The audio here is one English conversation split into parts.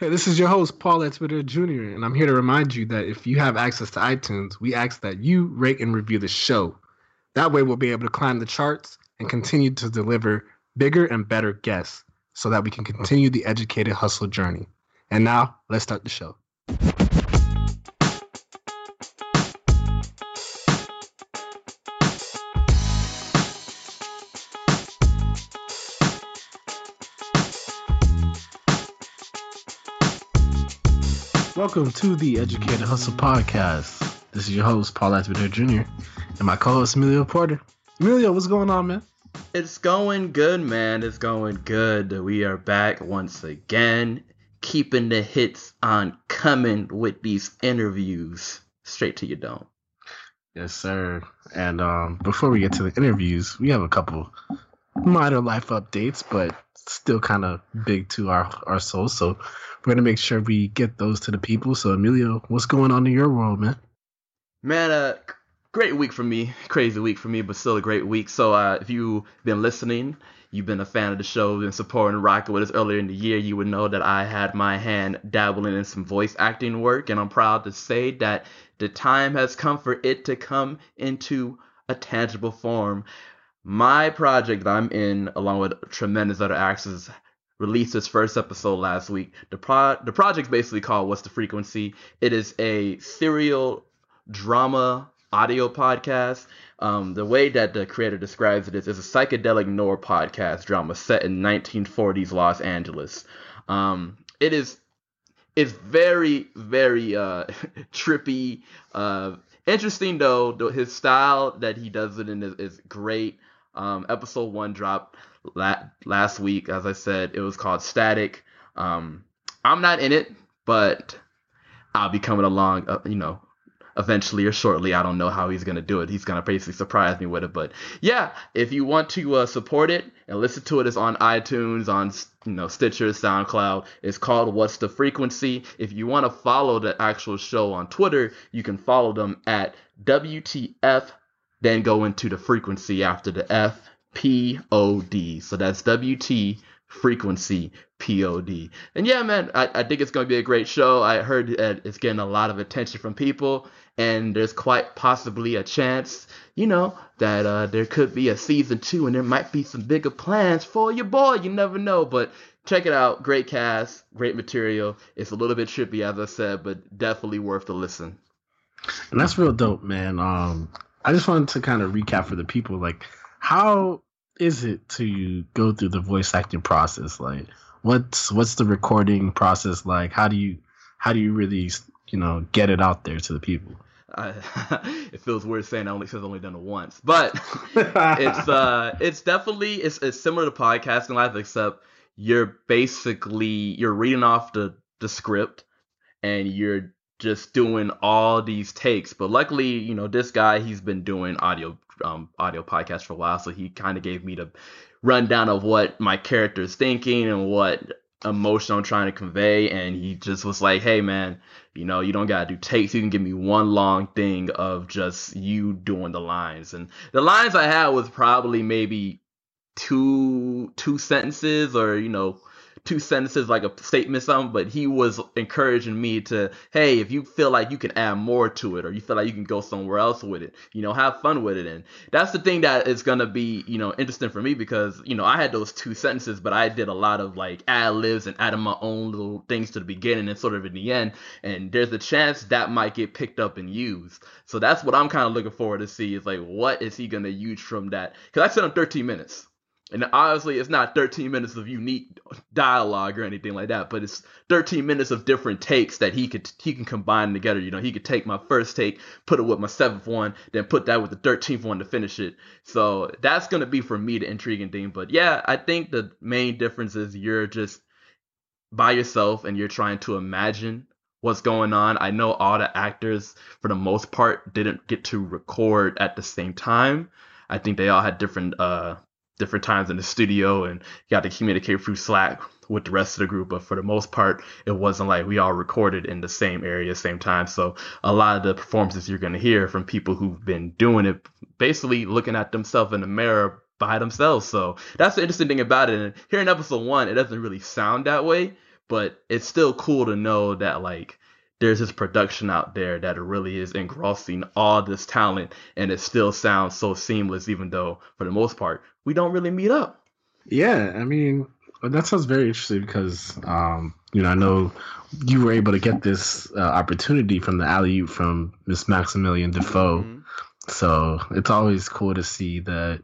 Hey, this is your host, Paul Atwood Jr., and I'm here to remind you that if you have access to iTunes, we ask that you rate and review the show. That way, we'll be able to climb the charts and continue to deliver bigger and better guests so that we can continue the educated hustle journey. And now, let's start the show. Welcome to the Educated Hustle Podcast. This is your host, Paul Atwood Jr., and my co host, Emilio Porter. Emilio, what's going on, man? It's going good, man. It's going good. We are back once again, keeping the hits on coming with these interviews straight to your dome. Yes, sir. And um, before we get to the interviews, we have a couple minor life updates, but still kind of big to our our souls. So we're gonna make sure we get those to the people. So Emilio, what's going on in your world, man? Man, uh, great week for me. Crazy week for me, but still a great week. So uh, if you've been listening, you've been a fan of the show, been supporting rocking with us earlier in the year, you would know that I had my hand dabbling in some voice acting work, and I'm proud to say that the time has come for it to come into a tangible form. My project that I'm in, along with tremendous other actors, released its first episode last week. The pro the project's basically called What's the Frequency? It is a serial drama audio podcast. Um, the way that the creator describes it is it's a psychedelic noir podcast drama set in 1940s Los Angeles. Um, it is it's very very uh, trippy. Uh, interesting though. His style that he does it in is, is great. Um, episode one dropped la- last week. As I said, it was called Static. Um, I'm not in it, but I'll be coming along. Uh, you know, eventually or shortly. I don't know how he's gonna do it. He's gonna basically surprise me with it. But yeah, if you want to uh, support it and listen to it, it's on iTunes, on you know Stitcher, SoundCloud. It's called What's the Frequency. If you want to follow the actual show on Twitter, you can follow them at WTF. Then go into the frequency after the F P O D. So that's W T frequency pod and yeah man I, I think it's going to be a great show. I heard it's getting a lot of attention from people and there's quite possibly a chance you know that uh, there could be a season two and there might be some bigger plans for your boy. You never know but check it out. Great cast great material. It's a little bit trippy as i said but definitely worth the listen. And that's real dope man. Um i just wanted to kind of recap for the people like how is it to go through the voice acting process? Like, what's what's the recording process like? How do you how do you really you know get it out there to the people? Uh, it feels weird saying I only says only done it once, but it's uh it's definitely it's, it's similar to podcasting life except you're basically you're reading off the the script and you're just doing all these takes. But luckily, you know, this guy he's been doing audio um, audio podcast for a while, so he kind of gave me the rundown of what my character is thinking and what emotion I'm trying to convey. And he just was like, "Hey, man, you know, you don't gotta do takes. You can give me one long thing of just you doing the lines." And the lines I had was probably maybe two two sentences or you know two sentences like a statement something but he was encouraging me to hey if you feel like you can add more to it or you feel like you can go somewhere else with it you know have fun with it. And that's the thing that is going to be you know interesting for me because you know i had those two sentences but i did a lot of like ad libs and adding my own little things to the beginning and sort of in the end. And there's a chance that might get picked up and used. So that's what i'm kind of looking forward to see is like what is he going to use from that? Because i said him 13 minutes and obviously, it's not 13 minutes of unique dialogue or anything like that, but it's 13 minutes of different takes that he could he can combine together. You know, he could take my first take, put it with my seventh one, then put that with the 13th one to finish it. So that's gonna be for me the intriguing thing. But yeah, I think the main difference is you're just by yourself and you're trying to imagine what's going on. I know all the actors, for the most part, didn't get to record at the same time. I think they all had different uh different times in the studio and got to communicate through Slack with the rest of the group. But for the most part, it wasn't like we all recorded in the same area, same time. So a lot of the performances you're going to hear from people who've been doing it, basically looking at themselves in the mirror by themselves. So that's the interesting thing about it. And here in episode one, it doesn't really sound that way. but it's still cool to know that like there's this production out there that really is engrossing all this talent and it still sounds so seamless even though for the most part we don't really meet up. Yeah i mean that sounds very interesting because um, you know i know you were able to get this uh, opportunity from the alley from miss maximilian defoe. Mm-hmm. so it's always cool to see that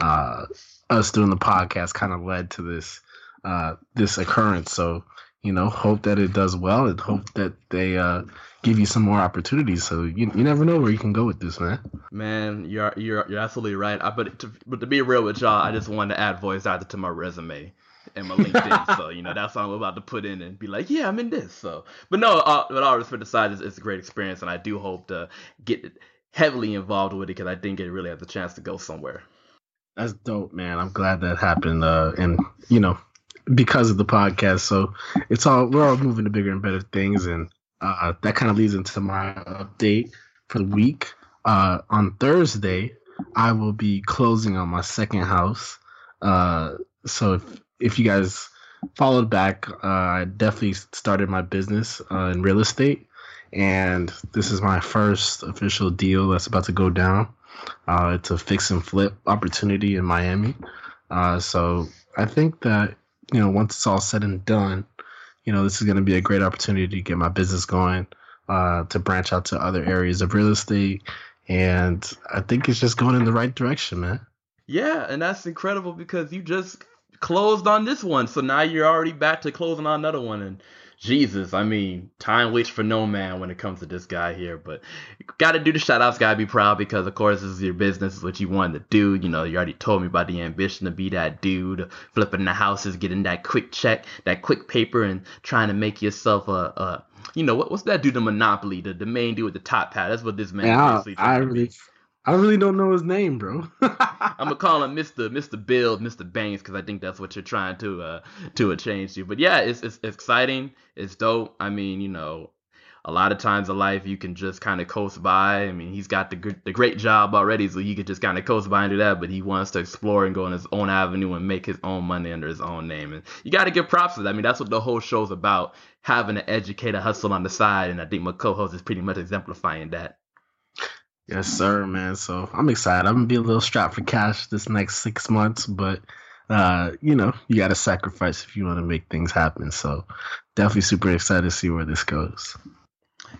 uh, us doing the podcast kind of led to this uh, this occurrence. So you know, hope that it does well and hope that they uh, give you some more opportunities. So you, you never know where you can go with this, man. Man, you're you're you're absolutely right. I, but to, but to be real with y'all, I just wanted to add voice actor to my resume and my LinkedIn. so you know that's what I'm about to put in and be like, yeah, I'm in this. So, but no, uh, but all respect aside, it's, it's a great experience, and I do hope to get heavily involved with it because I think it really has a chance to go somewhere. That's dope, man. I'm glad that happened. Uh, and you know, because of the podcast. So it's all we're all moving to bigger and better things, and uh, that kind of leads into my update for the week. Uh, on Thursday, I will be closing on my second house. Uh, so if if you guys followed back, uh, I definitely started my business uh, in real estate, and this is my first official deal that's about to go down. Uh, it's a fix and flip opportunity in Miami. so I think that you know, once it's all said and done, you know, this is going to be a great opportunity to get my business going, uh, to branch out to other areas of real estate. And I think it's just going in the right direction, man. Yeah, and that's incredible because you just closed on this one. So now you're already back to closing on another one. And Jesus, I mean, time waits for no man when it comes to this guy here. But got to do the shout outs, got to be proud because, of course, this is your business, is what you wanted to do. You know, you already told me about the ambition to be that dude, flipping the houses, getting that quick check, that quick paper, and trying to make yourself a, a you know, what, what's that dude, the Monopoly, the, the main dude with the top hat? That's what this man yeah, I, I really, I really don't know his name, bro. I'm gonna call him Mr. Mr. Bill, Mr. Banks, because I think that's what you're trying to uh to change to. But yeah, it's, it's exciting. It's dope. I mean, you know, a lot of times in life you can just kind of coast by. I mean, he's got the the great job already, so he could just kind of coast by and do that. But he wants to explore and go on his own avenue and make his own money under his own name. And you got to give props to that. I mean, that's what the whole show's about: having an educated hustle on the side. And I think my co-host is pretty much exemplifying that. Yes, sir, man. So I'm excited. I'm gonna be a little strapped for cash this next six months, but uh, you know, you gotta sacrifice if you want to make things happen. So definitely super excited to see where this goes.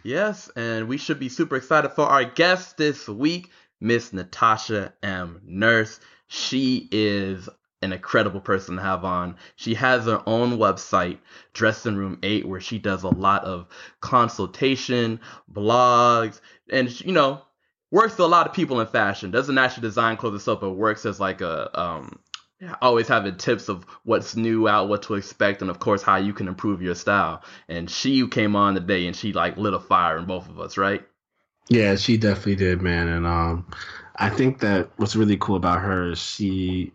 Yes, and we should be super excited for our guest this week, Miss Natasha M. Nurse. She is an incredible person to have on. She has her own website, Dressing Room 8, where she does a lot of consultation, blogs, and you know, works with a lot of people in fashion. Doesn't actually design clothes itself, but works as like a um always having tips of what's new out, what to expect, and of course how you can improve your style. And she came on today and she like lit a fire in both of us, right? Yeah, she definitely did, man. And um I think that what's really cool about her is she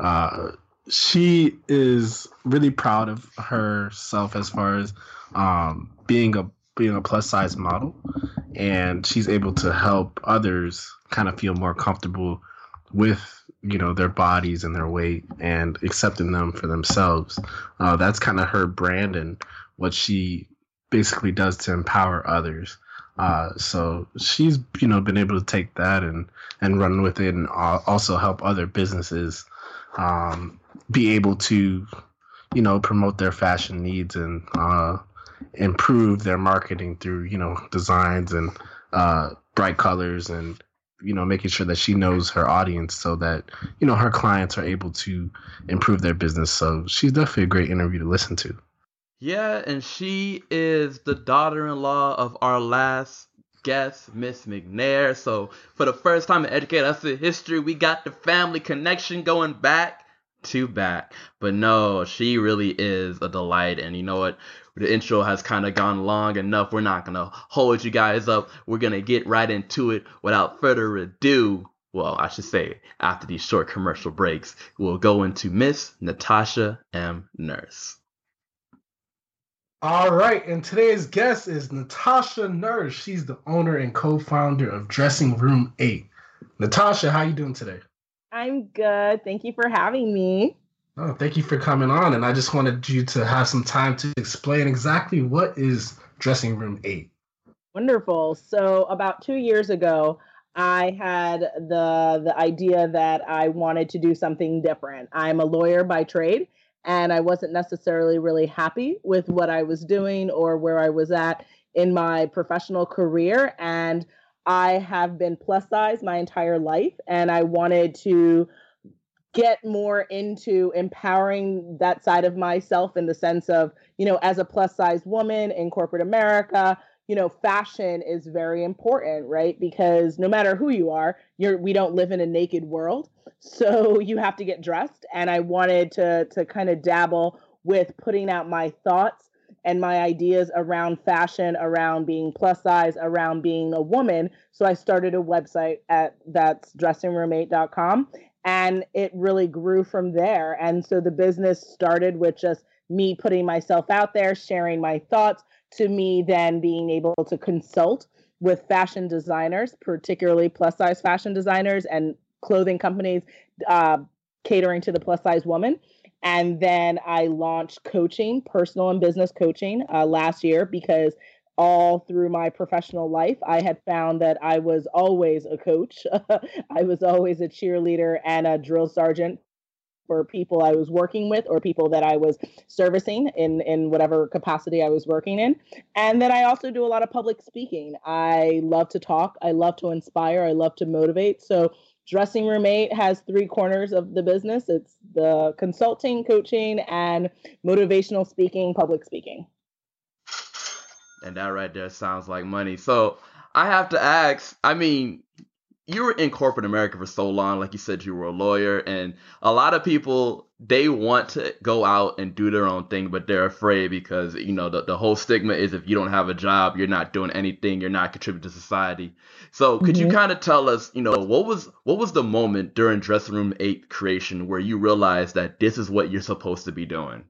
uh she is really proud of herself as far as um being a being a plus size model and she's able to help others kind of feel more comfortable with you know their bodies and their weight and accepting them for themselves. Uh, that's kind of her brand and what she basically does to empower others. Uh, so she's you know been able to take that and and run with it and also help other businesses um, be able to you know promote their fashion needs and uh, improve their marketing through you know designs and uh, bright colors and you know making sure that she knows her audience so that you know her clients are able to improve their business. So she's definitely a great interview to listen to. Yeah and she is the daughter-in-law of our last guest miss mcnair. So for the first time in educate us in history we got the family connection going back to back. But no she really is a delight. And you know what the intro has kind of gone long enough. We're not going to hold you guys up. We're going to get right into it without further ado. Well, I should say, after these short commercial breaks, we'll go into Miss Natasha M. Nurse. All right, and today's guest is Natasha Nurse. She's the owner and co-founder of Dressing Room 8. Natasha, how you doing today? I'm good. Thank you for having me. Oh, thank you for coming on. And I just wanted you to have some time to explain exactly what is Dressing Room 8. Wonderful. So about two years ago, I had the the idea that I wanted to do something different. I'm a lawyer by trade, and I wasn't necessarily really happy with what I was doing or where I was at in my professional career. And I have been plus size my entire life, and I wanted to get more into empowering that side of myself in the sense of, you know, as a plus size woman in corporate America, you know, fashion is very important, right? Because no matter who you are, you're we don't live in a naked world. So you have to get dressed. And I wanted to to kind of dabble with putting out my thoughts and my ideas around fashion, around being plus size, around being a woman. So I started a website at that's dressingroom8.com and it really grew from there. And so the business started with just me putting myself out there, sharing my thoughts, to me then being able to consult with fashion designers, particularly plus size fashion designers and clothing companies uh, catering to the plus size woman. And then I launched coaching, personal and business coaching uh, last year because all through my professional life, I had found that I was always a coach. I was always a cheerleader and a drill sergeant for people I was working with or people that I was servicing in in whatever capacity I was working in. And then I also do a lot of public speaking. I love to talk, I love to inspire, I love to motivate. So Dressing Room 8 has three corners of the business. It's the consulting, coaching, and motivational speaking, public speaking. And that right there sounds like money. So I have to ask, I mean, you were in corporate America for so long, like you said, you were a lawyer, and a lot of people they want to go out and do their own thing, but they're afraid because you know the, the whole stigma is if you don't have a job, you're not doing anything, you're not contributing to society. So could mm-hmm. you kind of tell us, you know, what was what was the moment during Dressing Room Eight creation where you realized that this is what you're supposed to be doing?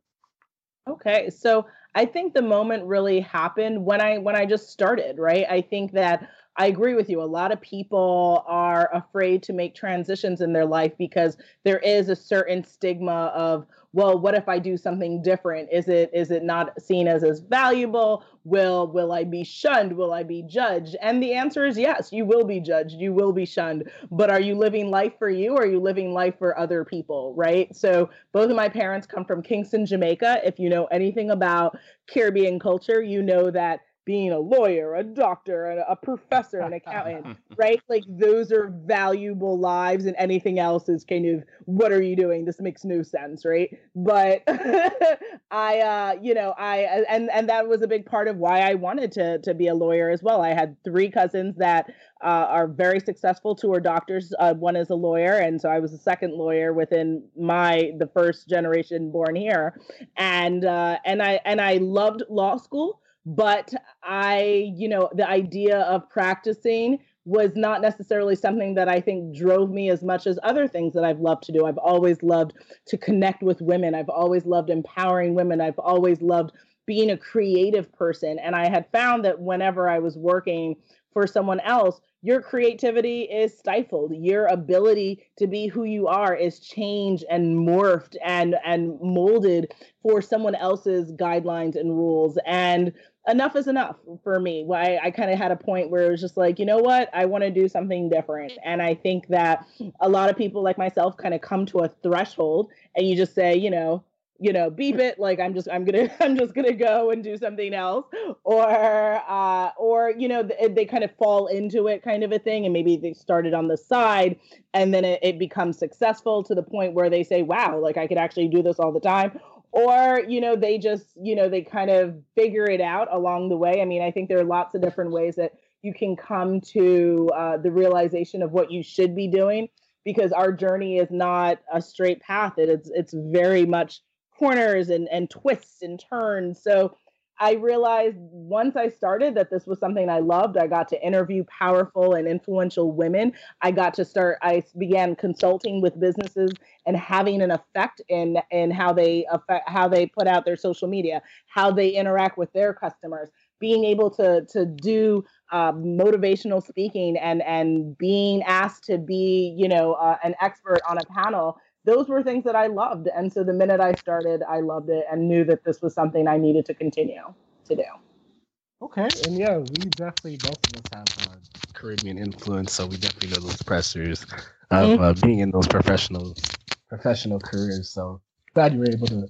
Okay, so I think the moment really happened when I when I just started, right? I think that I agree with you. A lot of people are afraid to make transitions in their life because there is a certain stigma of, well, what if I do something different? Is it is it not seen as as valuable? Will will I be shunned? Will I be judged? And the answer is yes, you will be judged, you will be shunned. But are you living life for you or are you living life for other people, right? So both of my parents come from Kingston, Jamaica. If you know anything about Caribbean culture, you know that being a lawyer, a doctor, a, a professor, an accountant, right? Like those are valuable lives, and anything else is kind of what are you doing? This makes no sense, right? But I, uh, you know, I and and that was a big part of why I wanted to to be a lawyer as well. I had three cousins that uh, are very successful. Two are doctors. Uh, one is a lawyer, and so I was the second lawyer within my the first generation born here, and uh, and I and I loved law school but I, you know, the idea of practicing was not necessarily something that I think drove me as much as other things that I've loved to do. I've always loved to connect with women. I've always loved empowering women. I've always loved being a creative person. And I had found that whenever I was working for someone else, your creativity is stifled. Your ability to be who you are is changed and morphed and and molded for someone else's guidelines and rules. And enough is enough for me. I, I kind of had a point where it was just like, you know what, I want to do something different. And I think that a lot of people like myself kind of come to a threshold and you just say, you know, you know, beep it, like I'm just, I'm gonna, I'm just gonna go and do something else, or, uh, or you know, they, they kind of fall into it, kind of a thing, and maybe they started on the side, and then it, it becomes successful to the point where they say, wow, like I could actually do this all the time, or you know they just you know they kind of figure it out along the way. I mean i think there are lots of different ways that you can come to uh, the realization of what you should be doing because our journey is not a straight path. It, it's it's very much corners and and twists and turns. So I realized once I started that this was something I loved. I got to interview powerful and influential women. I got to start, I began consulting with businesses and having an effect in, in how they affect, how they put out their social media, how they interact with their customers, being able to, to do uh, motivational speaking and, and being asked to be, you know, uh, an expert on a panel those were things that I loved. And so the minute I started, I loved it and knew that this was something I needed to continue to do. Okay, and yeah, we definitely both of us have uh, Caribbean influence, so we definitely know those pressures of mm-hmm. uh, being in those professional professional careers. So glad you were able to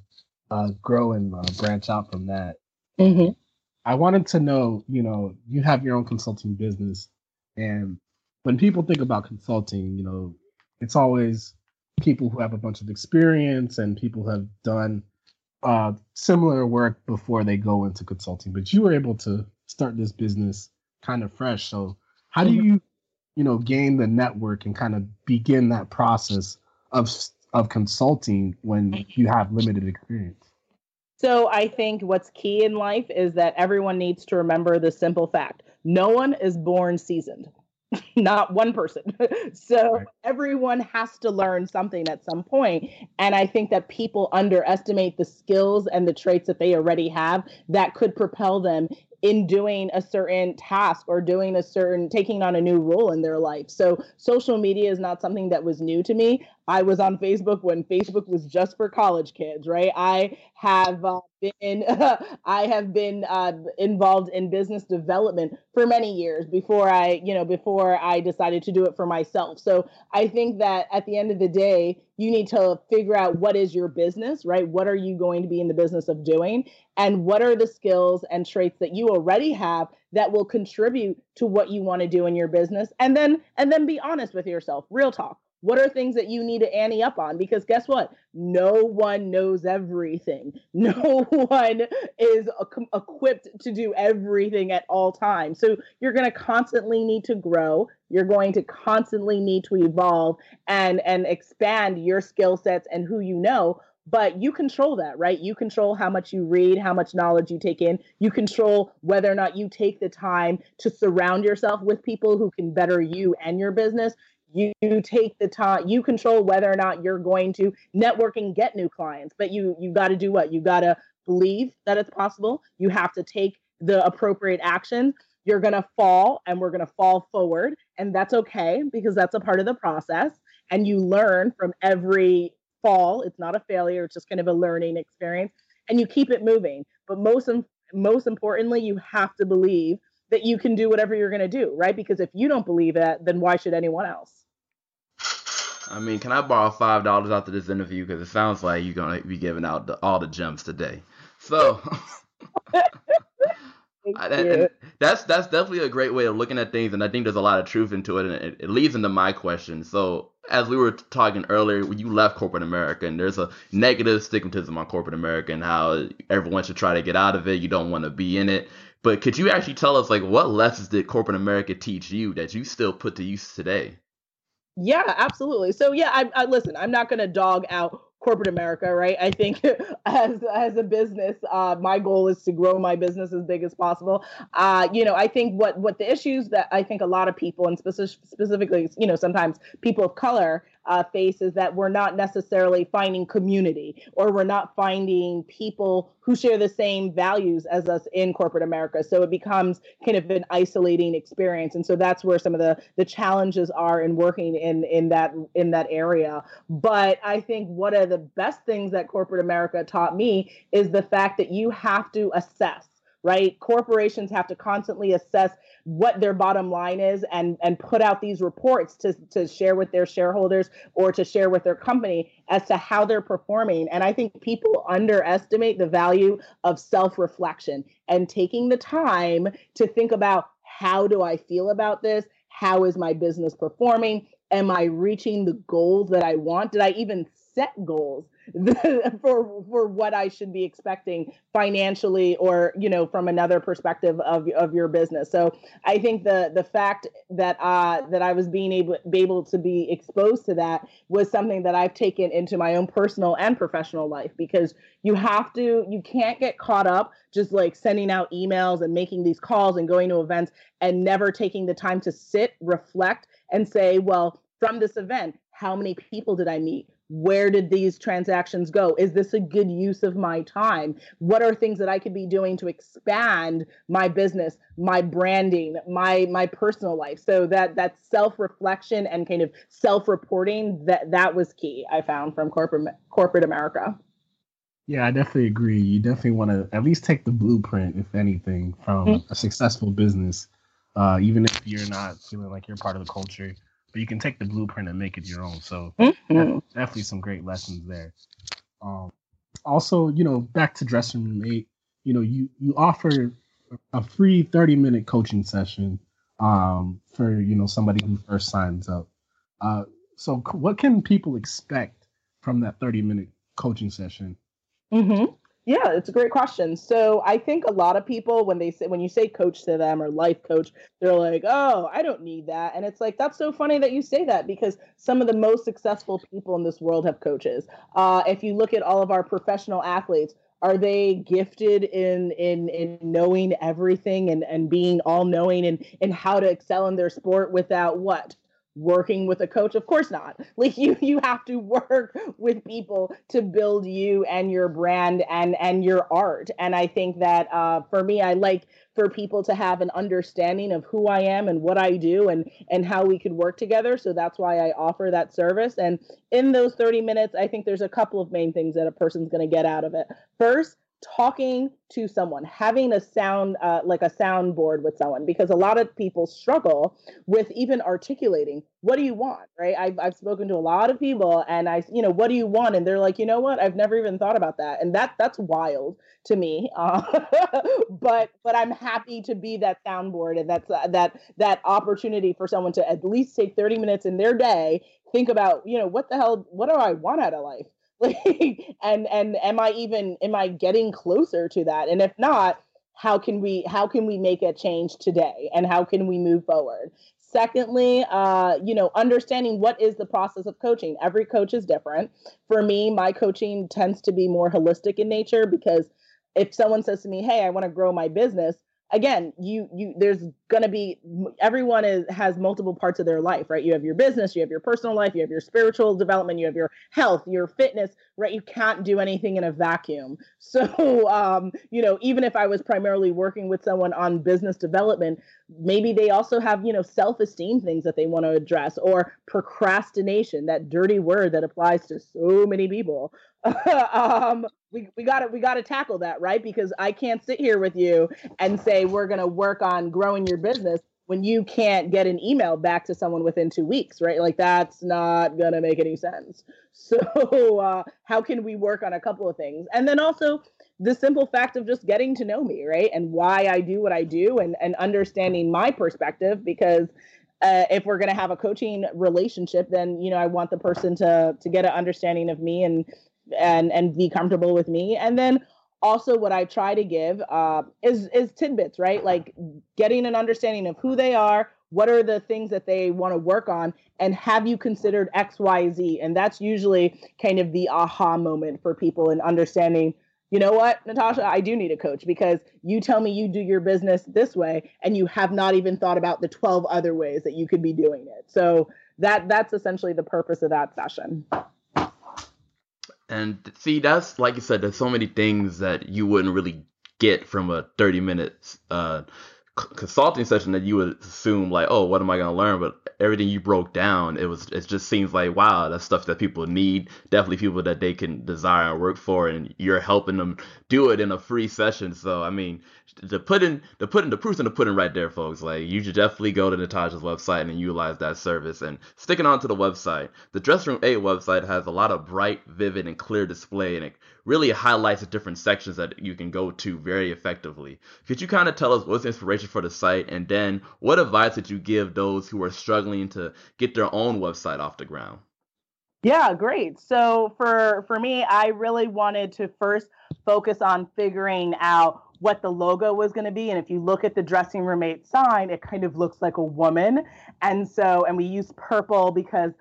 uh, grow and uh, branch out from that. Mm-hmm. I wanted to know, you know, you have your own consulting business, and when people think about consulting, you know, it's always people who have a bunch of experience and people who have done uh, similar work before they go into consulting. But you were able to start this business kind of fresh. So how do mm-hmm. you, you know, gain the network and kind of begin that process of of consulting when you have limited experience? So I think what's key in life is that everyone needs to remember the simple fact: no one is born seasoned. not one person. so right. everyone has to learn something at some point. And I think that people underestimate the skills and the traits that they already have that could propel them in doing a certain task or doing a certain taking on a new role in their life. So social media is not something that was new to me. I was on Facebook when Facebook was just for college kids, right? I have uh, been I have been uh, involved in business development for many years before I, you know, before I decided to do it for myself. So I think that at the end of the day, you need to figure out what is your business, right? What are you going to be in the business of doing? And what are the skills and traits that you already have that will contribute to what you want to do in your business? And then and then be honest with yourself. Real talk what are things that you need to ante up on? Because guess what? No one knows everything. No one is equipped to do everything at all times. So you're going to constantly need to grow. You're going to constantly need to evolve and and expand your skill sets and who you know but you control that, right? You control how much you read, how much knowledge you take in. You control whether or not you take the time to surround yourself with people who can better you and your business you take the time you control whether or not you're going to network and get new clients but you you got to do what? You got to believe that it's possible. You have to take the appropriate action you're going to fall and we're going to fall forward and that's okay because that's a part of the process and you learn from every fall. It's not a failure it's just kind of a learning experience and you keep it moving. But most most importantly you have to believe that you can do whatever you're going to do, right? Because if you don't believe it, then why should anyone else? I mean, can I borrow five dollars after this interview? Because it sounds like you're gonna be giving out the, all the gems today. So, and that's that's definitely a great way of looking at things, and I think there's a lot of truth into it, and it, it leads into my question. So, as we were talking earlier, when you left corporate America, and there's a negative stigmatism on corporate America, and how everyone should try to get out of it. You don't want to be in it. But could you actually tell us like what lessons did corporate America teach you that you still put to use today? Yeah, absolutely. So yeah, I, I listen. I'm not going to dog out corporate America, right? I think as as a business, uh, my goal is to grow my business as big as possible. Uh, you know, I think what what the issues that I think a lot of people, and specific, specifically, you know, sometimes people of color uh, face is that we're not necessarily finding community or we're not finding people who share the same values as us in corporate America. So it becomes kind of an isolating experience. And so that's where some of the the challenges are in working in in that in that area. But I think one of the best things that corporate America taught me is the fact that you have to assess right? Corporations have to constantly assess what their bottom line is and and put out these reports to to share with their shareholders or to share with their company as to how they're performing. And I think people underestimate the value of self-reflection and taking the time to think about how do I feel about this? How is my business performing? Am I reaching the goals that I want? Did I even set goals? for for what I should be expecting financially or you know from another perspective of of your business. So I think the the fact that uh that I was being able be able to be exposed to that was something that I've taken into my own personal and professional life because you have to you can't get caught up just like sending out emails and making these calls and going to events and never taking the time to sit, reflect and say, well, from this event, how many people did I meet? Where did these transactions go is this a good use of my time what are things that i could be doing to expand my business my branding my my personal life so that that self reflection and kind of self reporting that that was key i found from corporate corporate america yeah, I definitely agree. You definitely want to at least take the blueprint, if anything, from mm-hmm. a successful business, uh, even if you're not feeling like you're part of the culture. But you can take the blueprint and make it your own. So mm-hmm. definitely some great lessons there. Um, also, you know, back to dressing room eight. You know, you you offer a free 30 minute coaching session um, for you know somebody who first signs up. Uh, so, what can people expect from that 30 minute coaching session? Mm-hmm. Yeah, it's a great question. So I think a lot of people when they say when you say coach to them or life coach, they're like, "Oh, I don't need that." And it's like that's so funny that you say that because some of the most successful people in this world have coaches. Uh, if you look at all of our professional athletes, are they gifted in in in knowing everything and and being all knowing and and how to excel in their sport without what working with a coach? Of course not. Like you you have to work with people to build you and your brand and and your art. And i think that uh, for me i like for people to have an understanding of who i am and what i do and and how we could work together. So that's why i offer that service. And in those 30 minutes i think there's a couple of main things that a person's going to get out of it. First talking to someone having a sound uh, like a soundboard with someone because a lot of people struggle with even articulating what do you want? right? I've, I've spoken to a lot of people and i you know what do you want? and they're like you know what? I've never even thought about that. And that that's wild to me uh, but but i'm happy to be that soundboard and that's uh, that that opportunity for someone to at least take 30 minutes in their day think about you know what the hell what do i want out of life and and am i even am i getting closer to that? And if not how can we how can we make a change today? And how can we move forward? Secondly uh, you know understanding what is the process of coaching. Every coach is different. For me my coaching tends to be more holistic in nature because if someone says to me hey i want to grow my business again you you there's going to be everyone is has multiple parts of their life right? You have your business you have your personal life you have your spiritual development you have your health your fitness right? You can't do anything in a vacuum. So um you know even if i was primarily working with someone on business development maybe they also have you know self-esteem things that they want to address or procrastination that dirty word that applies to so many people um, we, we gotta we gotta tackle that right? Because i can't sit here with you and say we're gonna work on growing your business when you can't get an email back to someone within two weeks right? Like that's not gonna make any sense. So uh, how can we work on a couple of things? And then also the simple fact of just getting to know me right? And why i do what i do and and understanding my perspective because uh, if we're going to have a coaching relationship then you know i want the person to to get an understanding of me and and and be comfortable with me. And then also what i try to give uh, is is tidbits right? Like getting an understanding of who they are what are the things that they want to work on and have you considered xyz and that's usually kind of the aha moment for people in understanding you know what natasha i do need a coach because you tell me you do your business this way and you have not even thought about the 12 other ways that you could be doing it. So that that's essentially the purpose of that session and see, that's like you said, there's so many things that you wouldn't really get from a 30 minutes uh, consulting session that you would assume like, oh, what am I gonna learn? But everything you broke down, it was it just seems like wow, that's stuff that people need. Definitely people that they can desire and work for, and you're helping them do it in a free session. So I mean, the putting the putting the proof in the pudding right there, folks. Like you should definitely go to Natasha's website and utilize that service. And sticking on to the website, the Dress Room 8 website has a lot of bright, vivid, and clear display, and it really highlights the different sections that you can go to very effectively. Could you kind of tell us what's the inspiration for the site, and then what advice did you give those who are struggling to get their own website off the ground? Yeah, great. So for for me, I really wanted to first focus on figuring out what the logo was going to be. And if you look at the dressing room eight sign, it kind of looks like a woman. And so, and we use purple because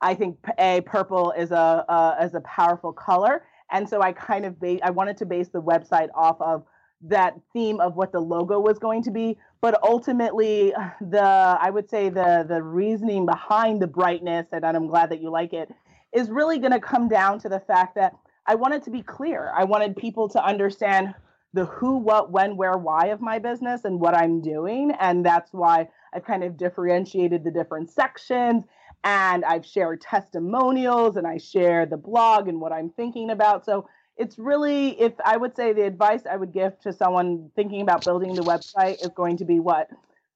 I think a purple is a, a is a powerful color. And so I kind of ba- I wanted to base the website off of that theme of what the logo was going to be but ultimately the i would say the the reasoning behind the brightness and i'm glad that you like it is really going to come down to the fact that I wanted to be clear. I wanted people to understand the who, what, when, where, why of my business and what I'm doing. And that's why I've kind of differentiated the different sections and I've shared testimonials and I share the blog and what I'm thinking about. So it's really, if I would say the advice I would give to someone thinking about building the website is going to be what?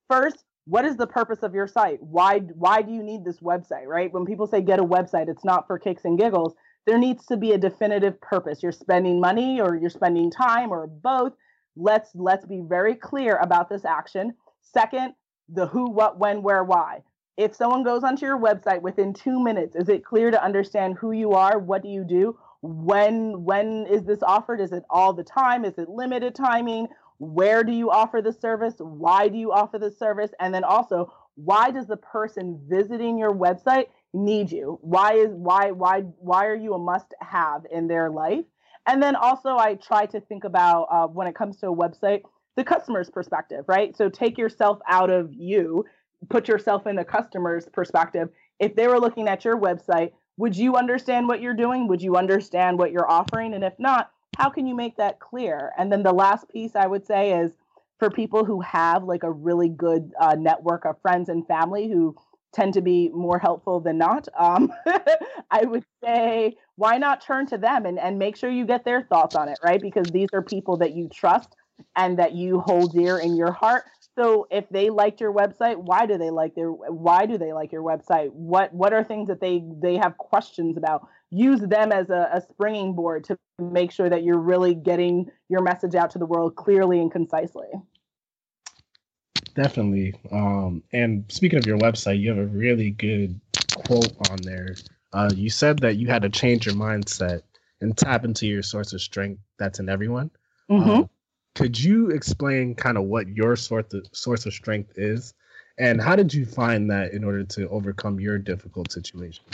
First, what is the purpose of your site? Why why do you need this website, right? When people say get a website, it's not for kicks and giggles. There needs to be a definitive purpose. You're spending money or you're spending time or both. Let's let's be very clear about this action. Second, the who, what, when, where, why. If someone goes onto your website within 2 minutes, is it clear to understand who you are, what do you do? When when is this offered? Is it all the time? Is it limited timing? Where do you offer the service? Why do you offer the service? And then also why does the person visiting your website need you? Why is why why why are you a must have in their life? And then also i try to think about uh, when it comes to a website the customer's perspective right? So take yourself out of you put yourself in the customer's perspective. If they were looking at your website would you understand what you're doing? Would you understand what you're offering? And if not, how can you make that clear? And then the last piece I would say is for people who have like a really good uh, network of friends and family who tend to be more helpful than not, um, I would say why not turn to them and, and make sure you get their thoughts on it, right? Because these are people that you trust and that you hold dear in your heart. So if they liked your website, why do they like their why do they like your website? What what are things that they they have questions about? Use them as a, a springing board to make sure that you're really getting your message out to the world clearly and concisely. Definitely. Um, and speaking of your website, you have a really good quote on there. Uh, you said that you had to change your mindset and tap into your source of strength that's in everyone. Mm-hmm. Um, could you explain kind of what your sort of source of strength is? And how did you find that in order to overcome your difficult situation?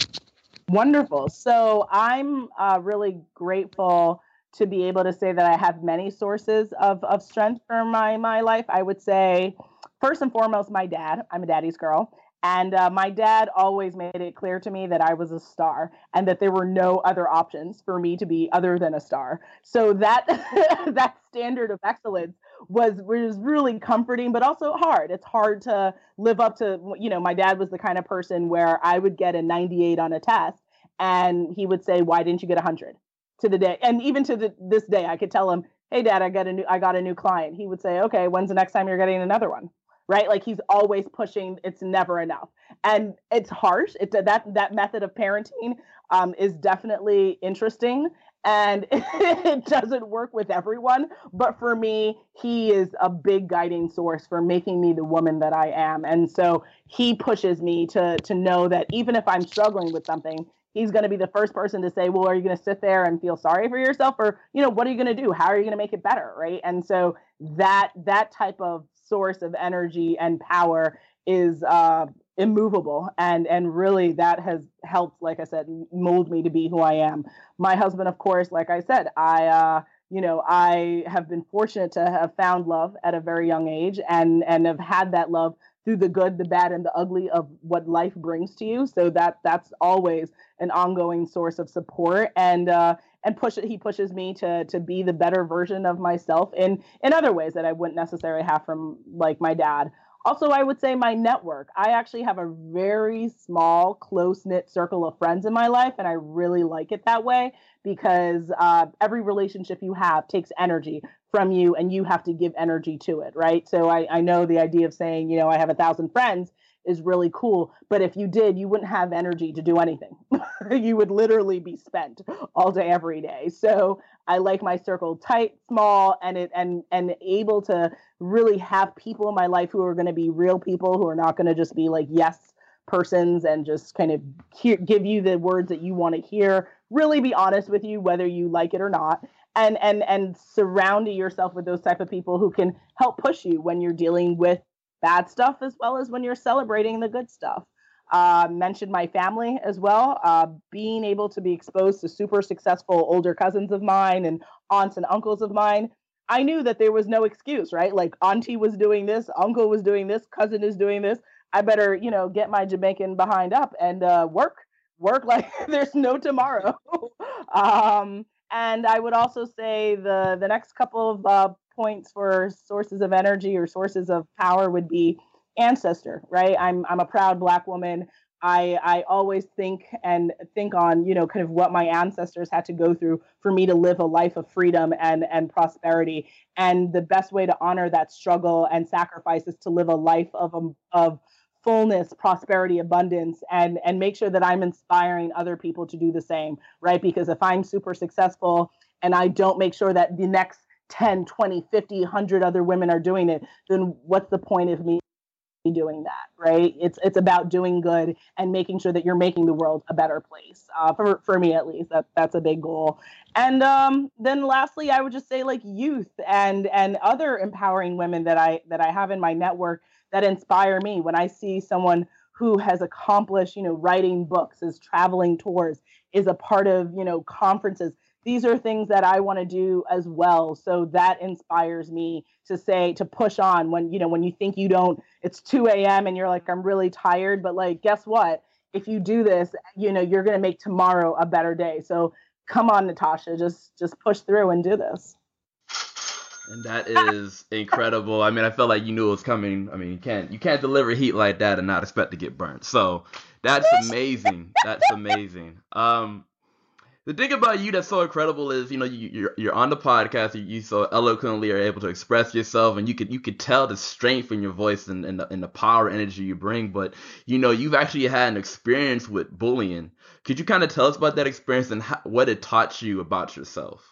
Wonderful. So i'm uh, really grateful to be able to say that i have many sources of, of strength for my my life. I would say first and foremost my dad. I'm a daddy's girl and uh, my dad always made it clear to me that I was a star and that there were no other options for me to be other than a star. So that that standard of excellence was was really comforting, but also hard. It's hard to live up to. You know, my dad was the kind of person where I would get a 98 on a test, and he would say, "Why didn't you get 100?" To the day, and even to the, this day, I could tell him, "Hey, Dad, I got a new I got a new client." He would say, "Okay, when's the next time you're getting another one?" Right? Like he's always pushing. It's never enough, and it's harsh. It's that that method of parenting um, is definitely interesting, and it doesn't work with everyone. But for me, he is a big guiding source for making me the woman that I am, and so he pushes me to to know that even if I'm struggling with something, he's going to be the first person to say, well, are you going to sit there and feel sorry for yourself or, you know, what are you going to do? How are you going to make it better? Right. And so that, that type of source of energy and power is uh, immovable. And and really that has helped like i said mold me to be who i am. My husband of course like i said i uh, you know i have been fortunate to have found love at a very young age and and have had that love through the good the bad and the ugly of what life brings to you. So that that's always an ongoing source of support. And uh and push he pushes me to to be the better version of myself in in other ways that I wouldn't necessarily have from like my dad. Also, I would say my network. I actually have a very small, close knit circle of friends in my life, and I really like it that way because uh, every relationship you have takes energy from you, and you have to give energy to it, right? So I, I know the idea of saying, you know, I have a thousand friends is really cool. But if you did, you wouldn't have energy to do anything. you would literally be spent all day, every day. So I like my circle tight, small, and it and and able to really have people in my life who are going to be real people who are not going to just be like yes persons and just kind of hear, give you the words that you want to hear. Really be honest with you whether you like it or not. And and and surrounding yourself with those type of people who can help push you when you're dealing with bad stuff as well as when you're celebrating the good stuff. Uh, mentioned my family as well. Uh, being able to be exposed to super successful older cousins of mine and aunts and uncles of mine, I knew that there was no excuse, right? Like auntie was doing this, uncle was doing this, cousin is doing this. I better, you know, get my Jamaican behind up and uh, work, work like there's no tomorrow. um, and I would also say the the next couple of uh, points for sources of energy or sources of power would be ancestor, right? I'm I'm a proud black woman. I I always think and think on, you know, kind of what my ancestors had to go through for me to live a life of freedom and and prosperity. And the best way to honor that struggle and sacrifice is to live a life of um, of fullness, prosperity, abundance, and and make sure that I'm inspiring other people to do the same, right? Because if I'm super successful and I don't make sure that the next 10, 20, 50, 100 other women are doing it, then what's the point of me doing that right? It's it's about doing good and making sure that you're making the world a better place uh, for for me at least that that's a big goal. And um, then lastly i would just say like youth and and other empowering women that i that i have in my network that inspire me. When i see someone who has accomplished you know writing books is traveling tours is a part of you know conferences these are things that I want to do as well. So that inspires me to say to push on when you know when you think you don't. It's 2 a.m. and you're like I'm really tired, but like guess what? If you do this, you know you're gonna make tomorrow a better day. So come on, Natasha, just just push through and do this. And that is incredible. I mean, I felt like you knew it was coming. I mean, you can't you can't deliver heat like that and not expect to get burnt. So that's amazing. That's amazing. Um, the thing about you that's so incredible is you know you, you're you're on the podcast you, you so eloquently are able to express yourself and you could you could tell the strength in your voice and, and, the, and the power energy you bring but you know you've actually had an experience with bullying. Could you kind of tell us about that experience and how, what it taught you about yourself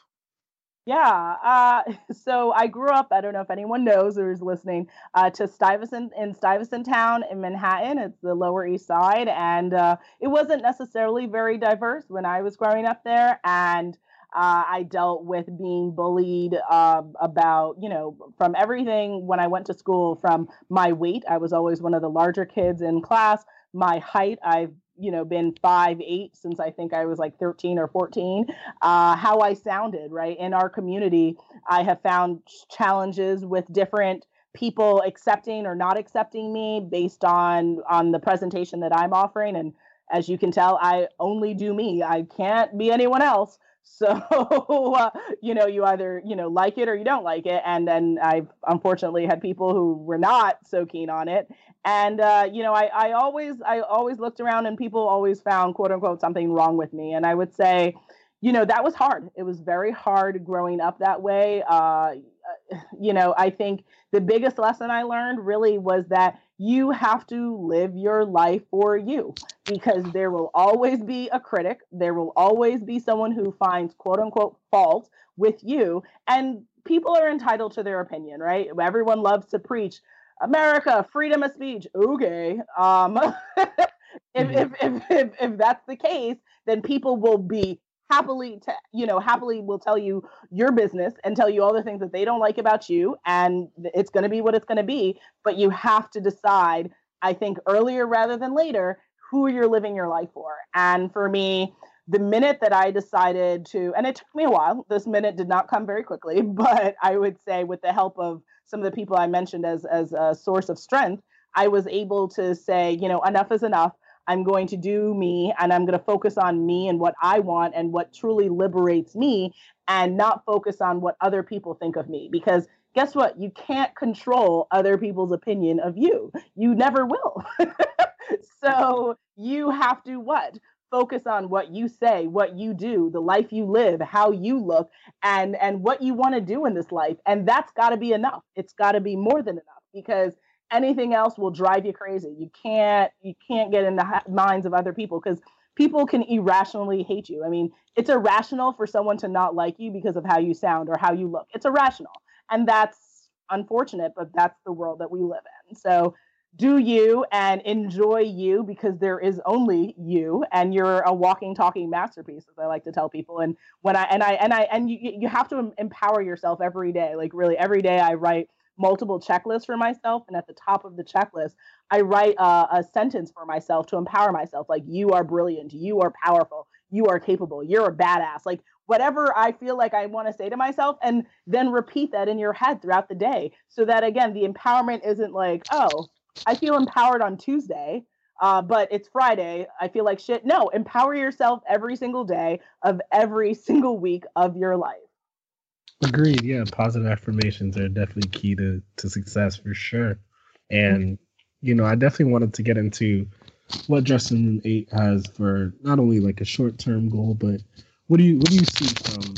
yeah. Uh, so I grew up, I don't know if anyone knows or is listening, uh, to Stuyvesant in Stuyvesant Town in Manhattan. It's the Lower East Side. And uh, it wasn't necessarily very diverse when I was growing up there. And uh, I dealt with being bullied uh, about, you know, from everything when I went to school, from my weight. I was always one of the larger kids in class. My height, I've you know been five eight since i think i was like 13 or 14 uh, how i sounded right? In our community i have found challenges with different people accepting or not accepting me based on on the presentation that i'm offering. And as you can tell i only do me. I can't be anyone else so uh, you know you either you know like it or you don't like it and then i've unfortunately had people who were not so keen on it and uh, you know I, I always i always looked around and people always found quote unquote something wrong with me and i would say you know that was hard. It was very hard growing up that way. Uh, you know i think the biggest lesson i learned really was that you have to live your life for you because there will always be a critic there will always be someone who finds quote unquote fault with you and people are entitled to their opinion right everyone loves to preach America, freedom of speech. Okay. Um, if, mm-hmm. if, if, if, if that's the case, then people will be happily you know happily will tell you your business and tell you all the things that they don't like about you and it's going to be what it's going to be but you have to decide i think earlier rather than later who you're living your life for and for me the minute that i decided to and it took me a while this minute did not come very quickly but i would say with the help of some of the people I mentioned as as a source of strength, I was able to say, you know, enough is enough. I'm going to do me and I'm going to focus on me and what I want and what truly liberates me and not focus on what other people think of me because guess what? You can't control other people's opinion of you. You never will. so you have to what? focus on what you say what you do the life you live how you look and and what you want to do in this life and that's got to be enough it's got to be more than enough because anything else will drive you crazy. You can't you can't get in the minds of other people because people can irrationally hate you. I mean it's irrational for someone to not like you because of how you sound or how you look. It's irrational. And that's unfortunate but that's the world that we live in. So do you and enjoy you because there is only you and you're a walking talking masterpiece as i like to tell people. And when i and i and i and you, you have to empower yourself every day. Like really every day i write multiple checklists for myself and at the top of the checklist i write a, a sentence for myself to empower myself like you are brilliant you are powerful you are capable you're a badass like whatever I feel like I want to say to myself, and then repeat that in your head throughout the day. So that again, the empowerment isn't like, oh, I feel empowered on Tuesday. uh, but it's Friday. I feel like shit. No, empower yourself every single day of every single week of your life. Agreed. Yeah, positive affirmations are definitely key to to success for sure. And you know, I definitely wanted to get into what Dressing Room Eight has for not only like a short term goal, but what do you what do you see from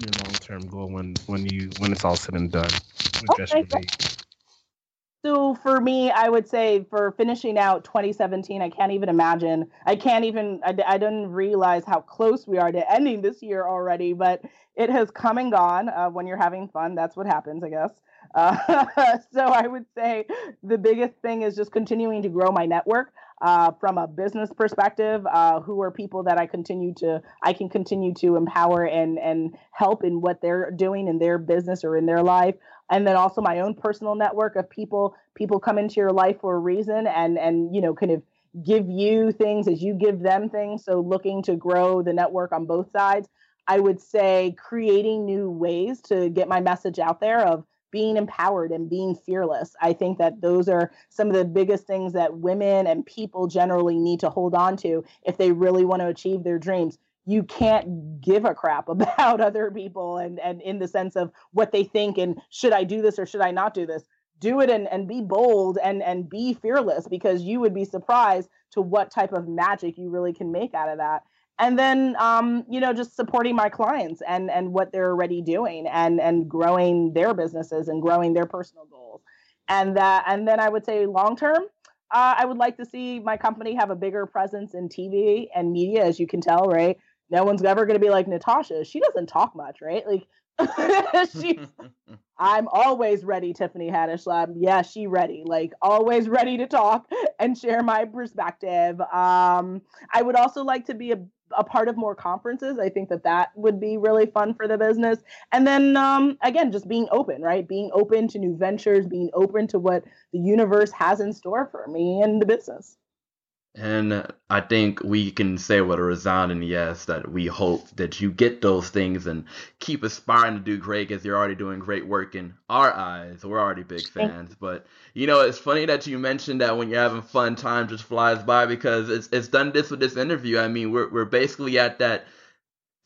your long term goal when when you when it's all said and done with oh okay. Dressing Room Eight? So for me, I would say for finishing out 2017, I can't even imagine. I can't even. I, I didn't realize how close we are to ending this year already. But it has come and gone. Uh, when you're having fun, that's what happens, I guess. Uh, so I would say the biggest thing is just continuing to grow my network uh, from a business perspective. Uh, who are people that I continue to I can continue to empower and and help in what they're doing in their business or in their life and then also my own personal network of people people come into your life for a reason and and you know kind of give you things as you give them things so looking to grow the network on both sides i would say creating new ways to get my message out there of being empowered and being fearless. I think that those are some of the biggest things that women and people generally need to hold on to if they really want to achieve their dreams. You can't give a crap about other people and and in the sense of what they think and should I do this or should I not do this. Do it and, and be bold and and be fearless because you would be surprised to what type of magic you really can make out of that and then um, you know just supporting my clients and and what they're already doing and and growing their businesses and growing their personal goals and that and then i would say long term uh, i would like to see my company have a bigger presence in tv and media as you can tell right no one's ever going to be like Natasha. She doesn't talk much, right? Like she's I'm always ready, Tiffany Haddish. Um, yeah, she ready. Like always ready to talk and share my perspective. Um, I would also like to be a, a part of more conferences. I think that that would be really fun for the business. And then um, again, just being open, right? Being open to new ventures, being open to what the universe has in store for me and the business. And I think we can say with a resounding yes that we hope that you get those things and keep aspiring to do great because you're already doing great work in our eyes. We're already big fans. But, you know, it's funny that you mentioned that when you're having fun, time just flies by because it's, it's done this with this interview. I mean, we're, we're basically at that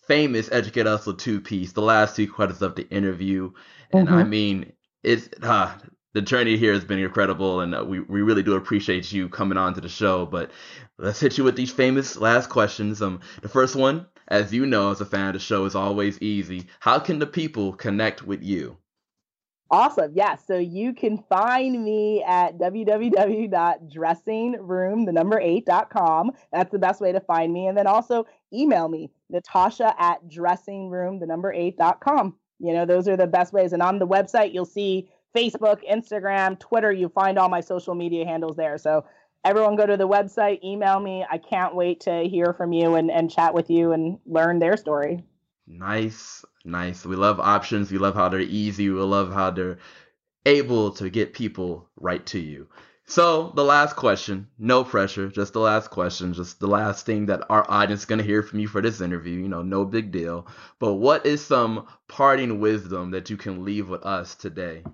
famous Educate Hustle two piece, the last two quarters of the interview. And mm-hmm. I mean, it's, uh, the journey here has been incredible, and uh, we, we really do appreciate you coming on to the show. But let's hit you with these famous last questions. Um, the first one, as you know, as a fan of the show, is always easy. How can the people connect with you? Awesome. Yeah. So you can find me at www.dressingroom, the number eight.com. That's the best way to find me. And then also email me, Natasha at dressingroom, the number eight.com. You know, those are the best ways. And on the website, you'll see Facebook, Instagram, Twitter. You find all my social media handles there. So everyone go to the website, email me. I can't wait to hear from you and, and chat with you and learn their story. Nice, nice. We love options. We love how they're easy. We love how they're able to get people right to you. So the last question, no pressure, just the last question, just the last thing that our audience is gonna hear from you for this interview. You know, no big deal. But what is some parting wisdom that you can leave with us today?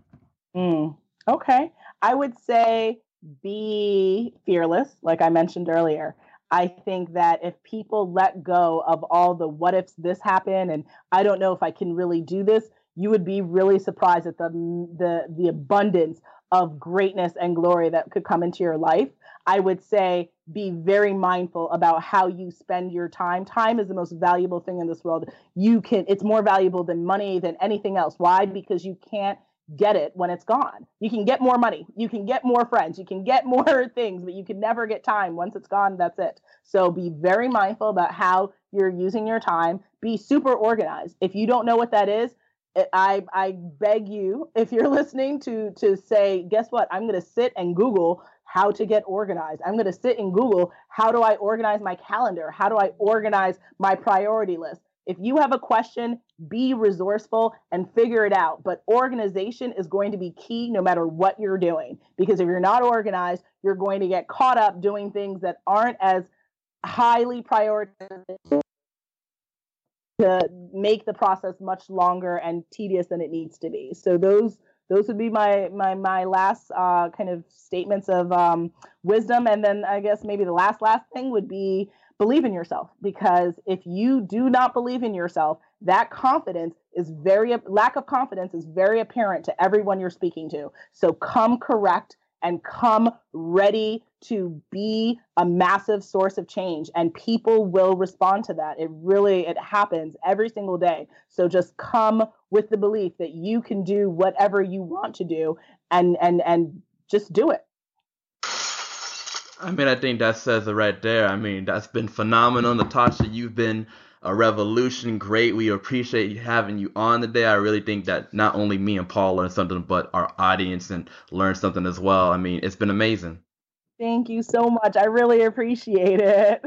Mm, okay. I would say be fearless, like I mentioned earlier. I think that if people let go of all the what ifs this happened and I don't know if I can really do this, you would be really surprised at the the the abundance of greatness and glory that could come into your life. I would say be very mindful about how you spend your time. Time is the most valuable thing in this world. You can it's more valuable than money than anything else. Why? Because you can't get it when it's gone. You can get more money, you can get more friends, you can get more things, but you can never get time. Once it's gone, that's it. So be very mindful about how you're using your time. Be super organized. If you don't know what that is, eh, I I beg you, if you're listening, to to say, guess what? I'm going to sit and Google how to get organized. I'm going to sit and Google how do I organize my calendar? How do I organize my priority list? If you have a question, be resourceful and figure it out. But organization is going to be key no matter what you're doing. Because if you're not organized, you're going to get caught up doing things that aren't as highly prioritized to make the process much longer and tedious than it needs to be. So those those would be my my my last uh, kind of statements of um, wisdom. And then I guess maybe the last last thing would be believe in yourself because if you do not believe in yourself, that confidence is very lack of confidence is very apparent to everyone you're speaking to. So come correct and come ready to be a massive source of change and people will respond to that it really it happens every single day so just come with the belief that you can do whatever you want to do and and and just do it I mean, I think that says it right there. I mean, that's been phenomenal, Natasha. You've been a revolution. Great. We appreciate having you on today. I really think that not only me and Paul learned something, but our audience and learned something as well. I mean, it's been amazing. Thank you so much. I really appreciate it.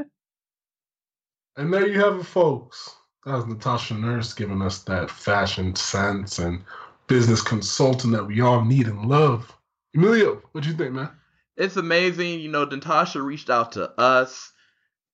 And there you have it, folks. That was Natasha Nurse giving us that fashion sense and business consultant that we all need and love. Emilio, what do you think, man? It's amazing. You know, Natasha reached out to us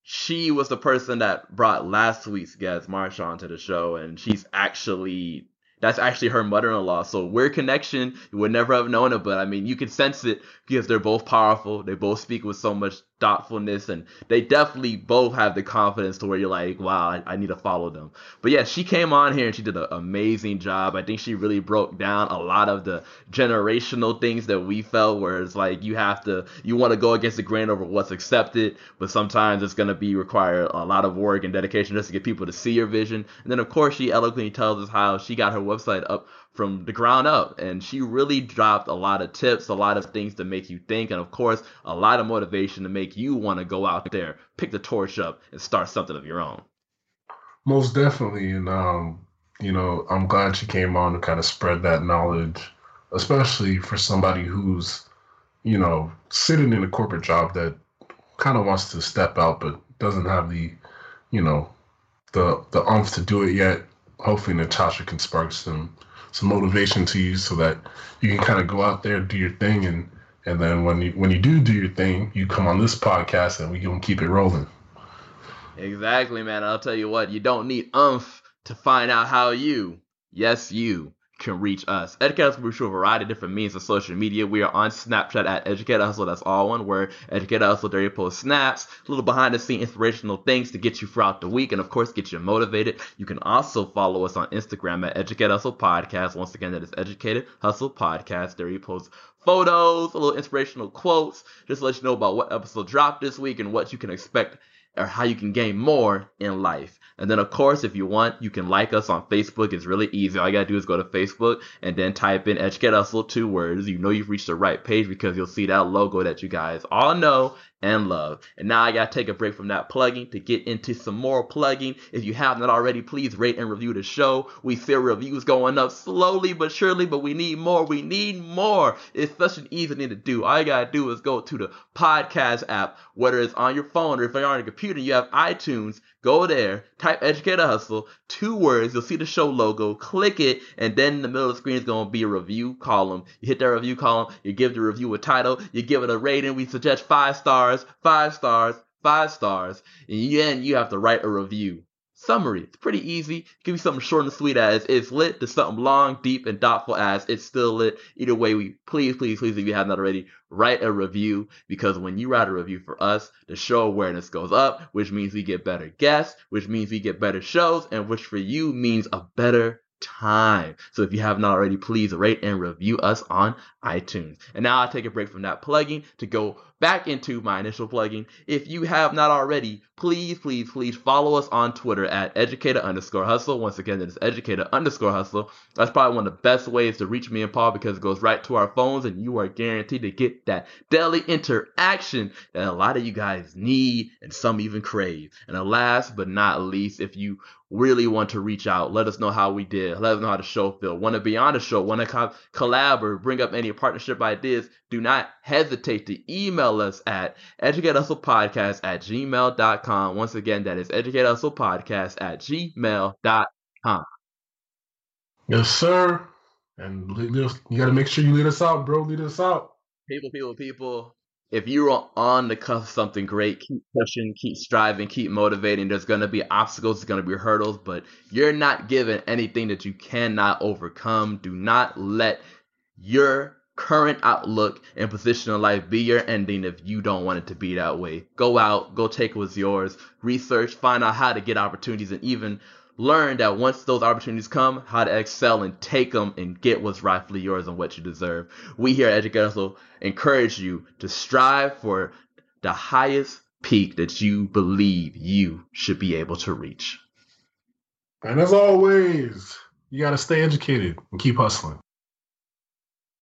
she was the person that brought last week's guest, Marsha, to the show, and she's actually that's actually her mother-in-law. So weird connection. You would never have known it, but I mean, you can sense it because they're both powerful. They both speak with so much thoughtfulness, and they definitely both have the confidence to where you're like, wow, I, I need to follow them. But yeah, she came on here and she did an amazing job. I think she really broke down a lot of the generational things that we felt, where it's like you have to, you want to go against the grain over what's accepted, but sometimes it's to be require a lot of work and dedication just to get people to see your vision. And then of course she eloquently tells us how she got her website up from the ground up. And she really dropped a lot of tips, a lot of things to make you think, and of course, a lot of motivation to make you want to go out there, pick the torch up, and start something of your own. Most definitely. And, um, you know, I'm glad she came on to kind of spread that knowledge, especially for somebody who's, you know, sitting in a corporate job that kind of wants to step out but doesn't have the, you know, the the umph to do it yet. Hopefully, Natasha can spark some some motivation to you so that you can kind of go out there do your thing and and then when you when you do do your thing you come on this podcast and we can keep it rolling. Exactly man. I'll tell you what you don't need umph to find out how you yes you can reach us. Educate Hustle, we show a variety of different means of social media. We are on Snapchat at Educate Hustle. That's all one word. Educate Hustle. There you post snaps, little behind the scene inspirational things to get you throughout the week and of course get you motivated. You can also follow us on Instagram at Educate Hustle Podcast. Once again, that is Educated Hustle Podcast. There you post photos, a little inspirational quotes, just let you know about what episode dropped this week and what you can expect or how you can gain more in life. And then, of course, if you want, you can like us on Facebook. It's really easy. All you gotta do is go to Facebook and then type in Educate Hustle, two words. You know you've reached the right page because you'll see that logo that you guys all know and love. And now I gotta take a break from that plugging to get into some more plugging. If you have not already, please rate and review the show. We see reviews going up slowly but surely, but we need more. We need more. It's such an easy thing to do. All you gotta do is go to the podcast app, whether it's on your phone or if you're on your computer, you have iTunes. Go there, type Educate Hustle, two words, you'll see the show logo, click it, and then in the middle of the screen is going to be a review column. You hit that review column, you give the review a title, you give it a rating. We suggest five stars, five stars, five stars, and then you have to write a review summary. It's pretty easy. Give you something short and sweet as it's lit to something long, deep, and thoughtful as it's still lit. Either way, we please, please, please, if you have not already, write a review because when you write a review for us, the show awareness goes up, which means we get better guests, which means we get better shows, and which for you means a better time. So if you have not already, please rate and review us on iTunes. And now I'll take a break from that plugging to go back into my initial plugging. If you have not already, please, please, please follow us on Twitter at educator underscore hustle. Once again, it is educator underscore hustle. That's probably one of the best ways to reach me and Paul because it goes right to our phones and you are guaranteed to get that daily interaction that a lot of you guys need and some even crave. And last but not least, if you really want to reach out, let us know how we did. Let us know how the show feel. Want to be on the show, want to co- collab or bring up any partnership ideas, do not hesitate to email us at educatehustlepodcast at gmail.com. Once again, that is educatehustlepodcast at gmail.com. Yes, sir. And you got to make sure you lead us out, bro. Lead us out. People, people, people if you're on the cusp of something great, keep pushing, keep striving, keep motivating. There's going to be obstacles, there's going to be hurdles, but you're not given anything that you cannot overcome. Do not let your current outlook and position in life be your ending if you don't want it to be that way. Go out, go take what's yours, research, find out how to get opportunities, and even learn that once those opportunities come, how to excel and take them and get what's rightfully yours and what you deserve. We here at Educator encourage you to strive for the highest peak that you believe you should be able to reach. And as always, you got to stay educated and keep hustling.